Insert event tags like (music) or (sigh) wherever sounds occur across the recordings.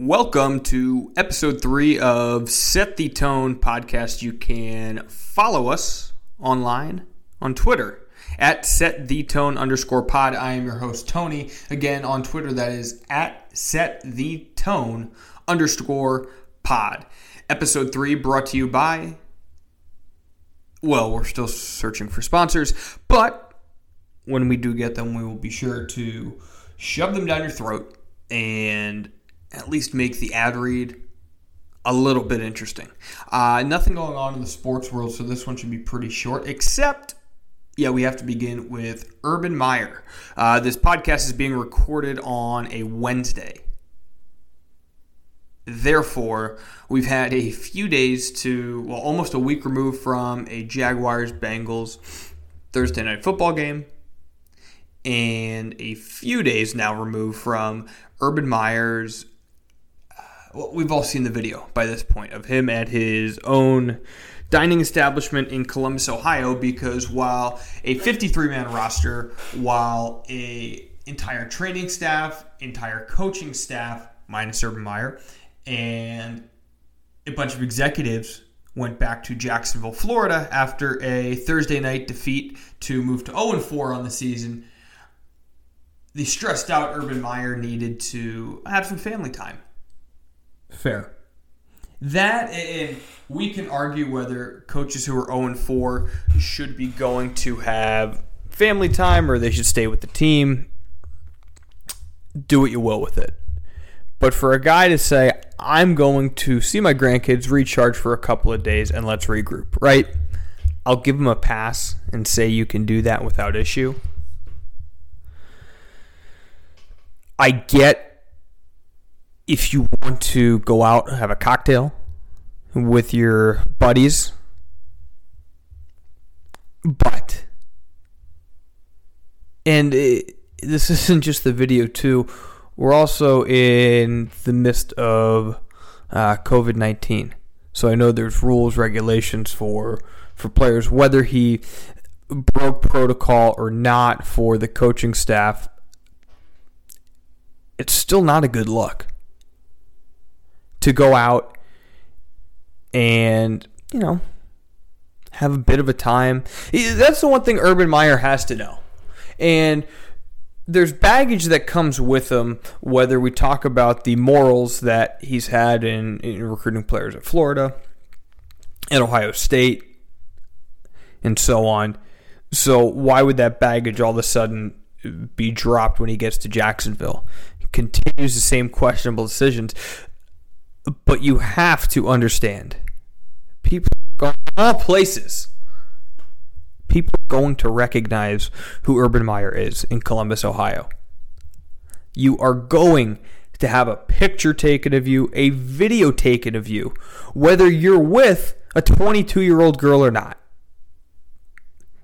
Welcome to episode three of Set the Tone podcast. You can follow us online on Twitter at set the tone underscore pod. I am your host, Tony. Again, on Twitter, that is at set the tone underscore pod. Episode three brought to you by, well, we're still searching for sponsors, but when we do get them, we will be sure to shove them down your throat and at least make the ad read a little bit interesting. Uh, nothing going on in the sports world, so this one should be pretty short, except. Yeah, we have to begin with Urban Meyer. Uh, this podcast is being recorded on a Wednesday. Therefore, we've had a few days to, well, almost a week removed from a Jaguars Bengals Thursday night football game, and a few days now removed from Urban Meyer's well, we've all seen the video by this point of him at his own dining establishment in Columbus, Ohio, because while a 53 man roster, while a entire training staff, entire coaching staff, minus Urban Meyer, and a bunch of executives went back to Jacksonville, Florida after a Thursday night defeat to move to 0 4 on the season. The stressed out Urban Meyer needed to have some family time Fair. That and we can argue whether coaches who are 0 4 should be going to have family time or they should stay with the team. Do what you will with it. But for a guy to say, I'm going to see my grandkids, recharge for a couple of days, and let's regroup, right? I'll give him a pass and say you can do that without issue. I get if you want to go out have a cocktail with your buddies but and it, this (laughs) isn't just the video too we're also in the midst of uh, covid-19 so i know there's rules regulations for for players whether he broke protocol or not for the coaching staff it's still not a good look to go out and, you know, have a bit of a time. That's the one thing Urban Meyer has to know. And there's baggage that comes with him, whether we talk about the morals that he's had in, in recruiting players at Florida, at Ohio State, and so on. So, why would that baggage all of a sudden be dropped when he gets to Jacksonville? He continues the same questionable decisions. But you have to understand people go all places. People are going to recognize who Urban Meyer is in Columbus, Ohio. You are going to have a picture taken of you, a video taken of you, whether you're with a 22 year old girl or not.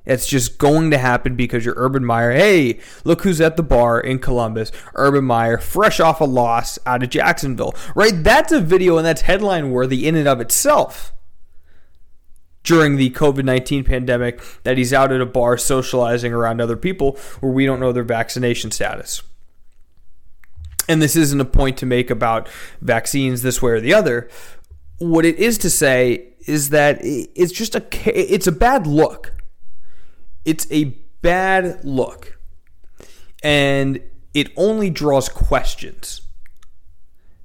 It's just going to happen because you're Urban Meyer. Hey, look who's at the bar in Columbus. Urban Meyer, fresh off a loss out of Jacksonville. Right? That's a video and that's headline worthy in and of itself. During the COVID 19 pandemic, that he's out at a bar socializing around other people where we don't know their vaccination status. And this isn't a point to make about vaccines this way or the other. What it is to say is that it's just a it's a bad look it's a bad look. And it only draws questions.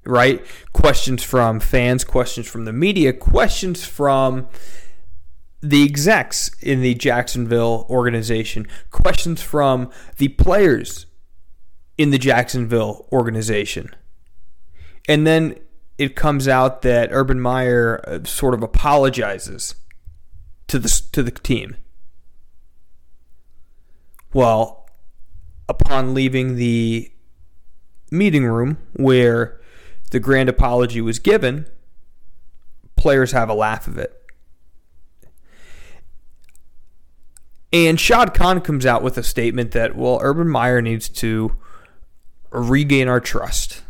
Right? Questions from fans, questions from the media, questions from the execs in the Jacksonville organization, questions from the players in the Jacksonville organization. And then it comes out that Urban Meyer uh, sort of apologizes to the to the team. Well, upon leaving the meeting room where the grand apology was given, players have a laugh of it. And Shad Khan comes out with a statement that, well, Urban Meyer needs to regain our trust,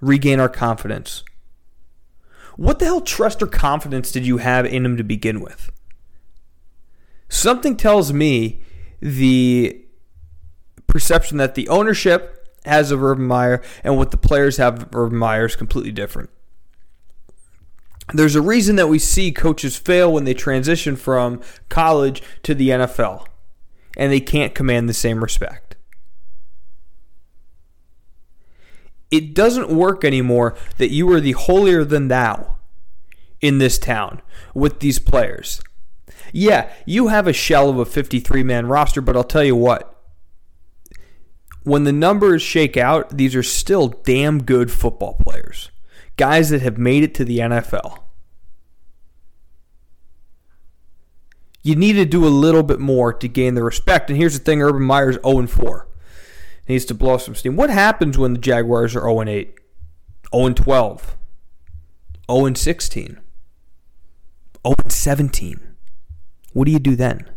regain our confidence. What the hell trust or confidence did you have in him to begin with? Something tells me the perception that the ownership has of Urban Meyer and what the players have of Urban Meyer is completely different. There's a reason that we see coaches fail when they transition from college to the NFL, and they can't command the same respect. It doesn't work anymore that you are the holier than thou in this town with these players. Yeah, you have a shell of a 53 man roster, but I'll tell you what. When the numbers shake out, these are still damn good football players. Guys that have made it to the NFL. You need to do a little bit more to gain the respect. And here's the thing Urban Meyer's 0 4. He needs to blow some steam. What happens when the Jaguars are 0 8? 0 12? 0 16? 0 17? What do you do then?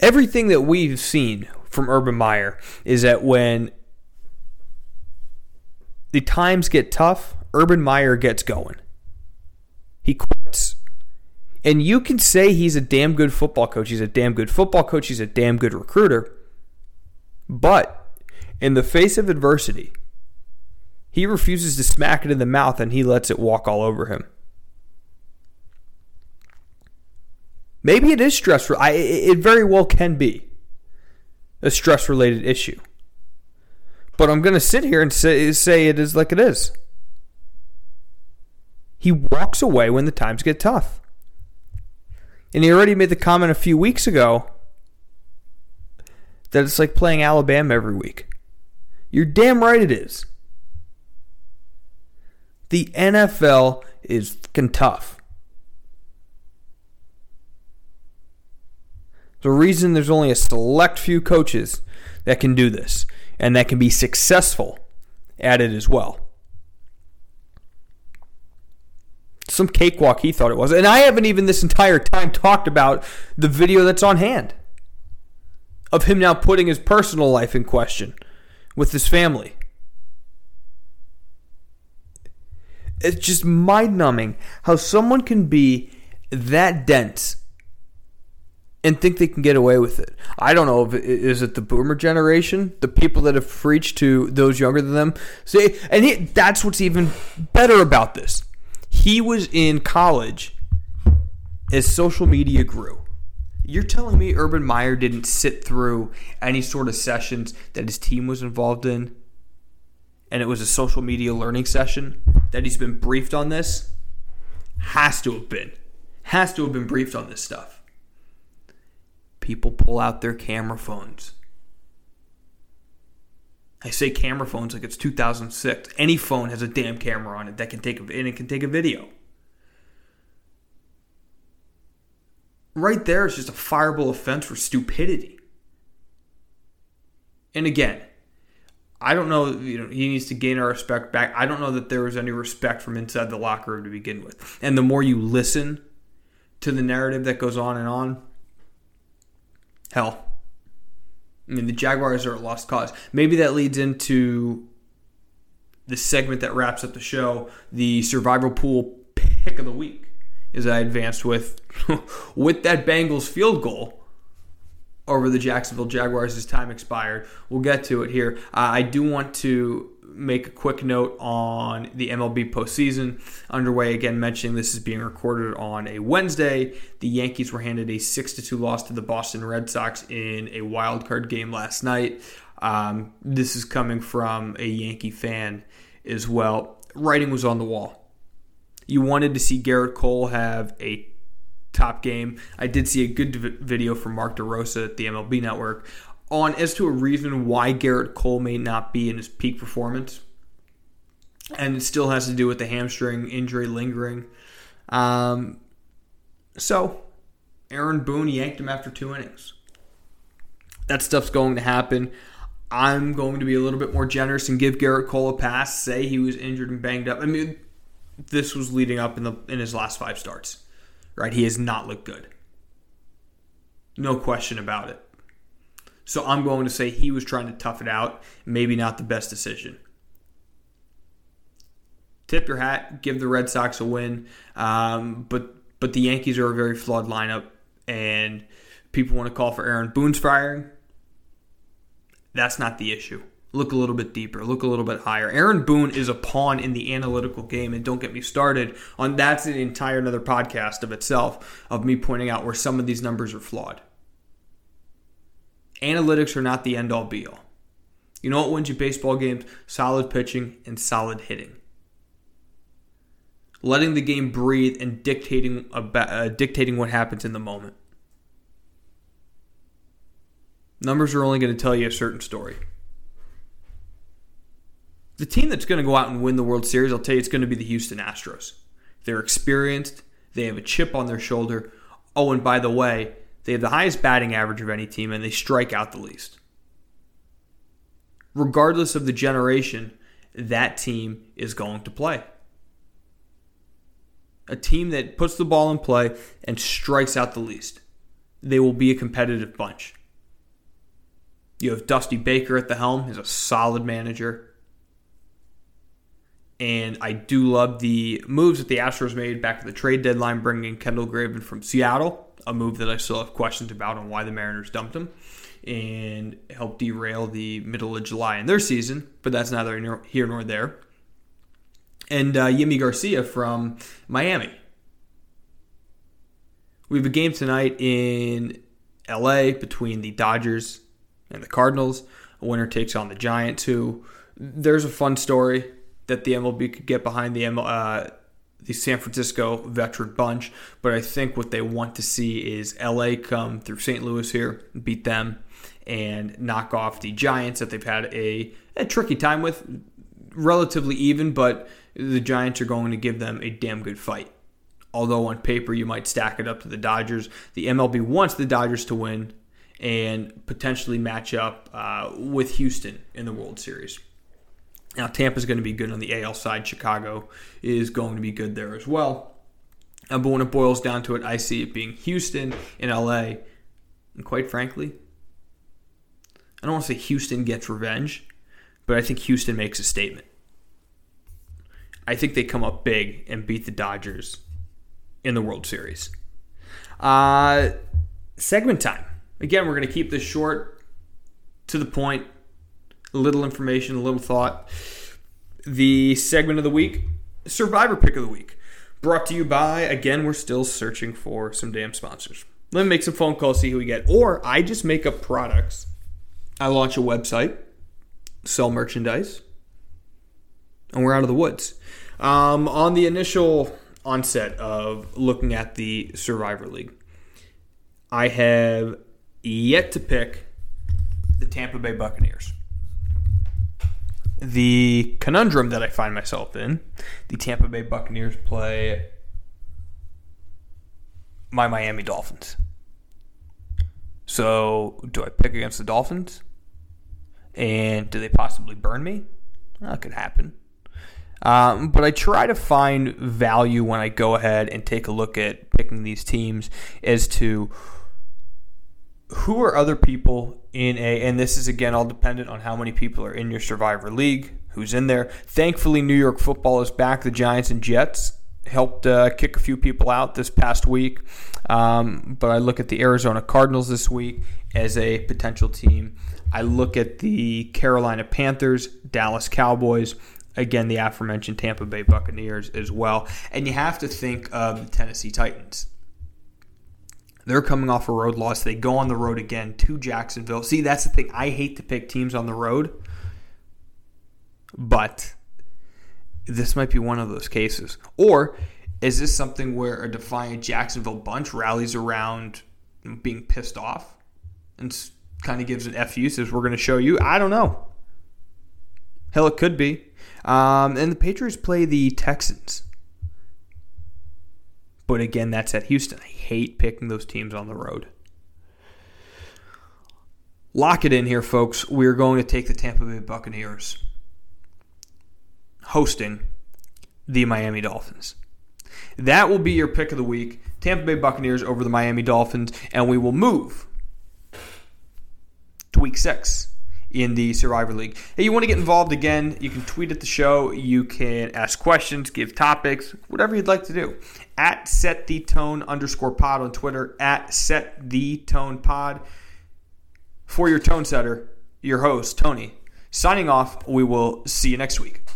Everything that we've seen from Urban Meyer is that when the times get tough, Urban Meyer gets going. He quits. And you can say he's a damn good football coach. He's a damn good football coach. He's a damn good recruiter. But in the face of adversity, he refuses to smack it in the mouth and he lets it walk all over him. Maybe it is stress. I, it very well can be a stress related issue. But I'm going to sit here and say, say it is like it is. He walks away when the times get tough. And he already made the comment a few weeks ago that it's like playing Alabama every week. You're damn right it is. The NFL is fucking tough. The reason there's only a select few coaches that can do this and that can be successful at it as well. Some cakewalk he thought it was. And I haven't even this entire time talked about the video that's on hand of him now putting his personal life in question with his family. It's just mind numbing how someone can be that dense and think they can get away with it. I don't know if it, is it the boomer generation, the people that have preached to those younger than them. See, and he, that's what's even better about this. He was in college as social media grew. You're telling me Urban Meyer didn't sit through any sort of sessions that his team was involved in? And it was a social media learning session that he's been briefed on this? Has to have been. Has to have been briefed on this stuff people pull out their camera phones. I say camera phones like it's 2006. Any phone has a damn camera on it that can take a, and it can take a video. Right there is just a fireable offense for stupidity. And again, I don't know. You know, he needs to gain our respect back. I don't know that there was any respect from inside the locker room to begin with. And the more you listen to the narrative that goes on and on, Hell. I mean, the Jaguars are a lost cause. Maybe that leads into the segment that wraps up the show, the survival pool pick of the week, as I advanced with (laughs) with that Bengals field goal over the Jacksonville Jaguars as time expired. We'll get to it here. Uh, I do want to make a quick note on the MLB postseason underway. Again, mentioning this is being recorded on a Wednesday. The Yankees were handed a 6 2 loss to the Boston Red Sox in a wild card game last night. Um, this is coming from a Yankee fan as well. Writing was on the wall. You wanted to see Gerrit Cole have a top game. I did see a good video from Mark DeRosa at the MLB Network on as to a reason why Gerrit Cole may not be in his peak performance. And it still has to do with the hamstring injury lingering. Um, so, Aaron Boone yanked him after two innings. That stuff's going to happen. I'm going to be a little bit more generous and give Gerrit Cole a pass. Say he was injured and banged up. I mean, this was leading up in the in his last five starts, right? He has not looked good. No question about it. So I'm going to say he was trying to tough it out. Maybe not the best decision. Tip your hat, give the Red Sox a win. Um, but but the Yankees are a very flawed lineup, and people want to call for Aaron Boone's firing. That's not the issue. Look a little bit deeper, look a little bit higher. Aaron Boone is a pawn in the analytical game, and don't get me started on that's an entire another podcast of itself of me pointing out where some of these numbers are flawed. Analytics are not the end all be all. You know what wins you baseball games? Solid pitching and solid hitting. Letting the game breathe and dictating about, uh, dictating what happens in the moment. Numbers are only going to tell you a certain story. The team that's going to go out and win the World Series, I'll tell you, it's going to be the Houston Astros. They're experienced, they have a chip on their shoulder. Oh, and by the way, they have the highest batting average of any team, and they strike out the least. Regardless of the generation, that team is going to play. A team that puts the ball in play and strikes out the least. They will be a competitive bunch. You have Dusty Baker at the helm, he's a solid manager. And I do love the moves that the Astros made back at the trade deadline, bringing Kendall Graveman from Seattle, a move that I still have questions about on why the Mariners dumped him, and helped derail the middle of July in their season, but that's neither here nor there. And uh, Yimi Garcia from Miami. We have a game tonight in LA between the Dodgers and the Cardinals. A winner takes on the Giants, who there's a fun story that the MLB could get behind the uh, the San Francisco veteran bunch, but I think what they want to see is LA come through St. Louis here, beat them, and knock off the Giants that they've had a, a tricky time with, relatively even, but the Giants are going to give them a damn good fight. Although on paper you might stack it up to the Dodgers, the MLB wants the Dodgers to win and potentially match up uh, with Houston in the World Series. Now, Tampa's going to be good on the AL side. Chicago is going to be good there as well. Uh, but when it boils down to it, I see it being Houston and LA. And quite frankly, I don't want to say Houston gets revenge, but I think Houston makes a statement. I think they come up big and beat the Dodgers in the World Series. Uh, segment time. Again, we're going to keep this short, to the point, little information, a little thought. The segment of the week, Survivor Pick of the Week, brought to you by, again, we're still searching for some damn sponsors. Let me make some phone calls, see who we get. Or I just make up products. I launch a website, sell merchandise, and we're out of the woods. Um, on the initial onset of looking at the Survivor League, I have yet to pick the Tampa Bay Buccaneers the conundrum that I find myself in the Tampa Bay Buccaneers play my Miami Dolphins. So, do I pick against the Dolphins? And do they possibly burn me? That could happen. Um, but I try to find value when I go ahead and take a look at picking these teams as to who are other people in a and this is again all dependent on how many people are in your survivor league who's in there. Thankfully new york football is back. The giants and jets helped uh, kick a few people out this past week. Um, but i look at the arizona cardinals this week as a potential team. I look at the carolina panthers dallas cowboys again the aforementioned tampa bay buccaneers as well. And you have to think of the tennessee titans they're coming off a road loss. They go on the road again to Jacksonville. See, that's the thing. I hate to pick teams on the road, but this might be one of those cases. Or is this something where a defiant Jacksonville bunch rallies around being pissed off and kind of gives an FU, says, We're going to show you? I don't know. Hell, it could be. Um, and the Patriots play the Texans. But again, that's at Houston. I hate picking those teams on the road. Lock it in here, folks. We're going to take the Tampa Bay Buccaneers hosting the Miami Dolphins. That will be your pick of the week. Tampa Bay Buccaneers over the Miami Dolphins, and we will move to week six in the Survivor League. Hey, you want to get involved again? You can tweet at the show. You can ask questions, give topics, whatever you'd like to do. At set the tone underscore pod on Twitter. At set the tone pod for your tone setter. your host, Tony, signing off. We will see you next week.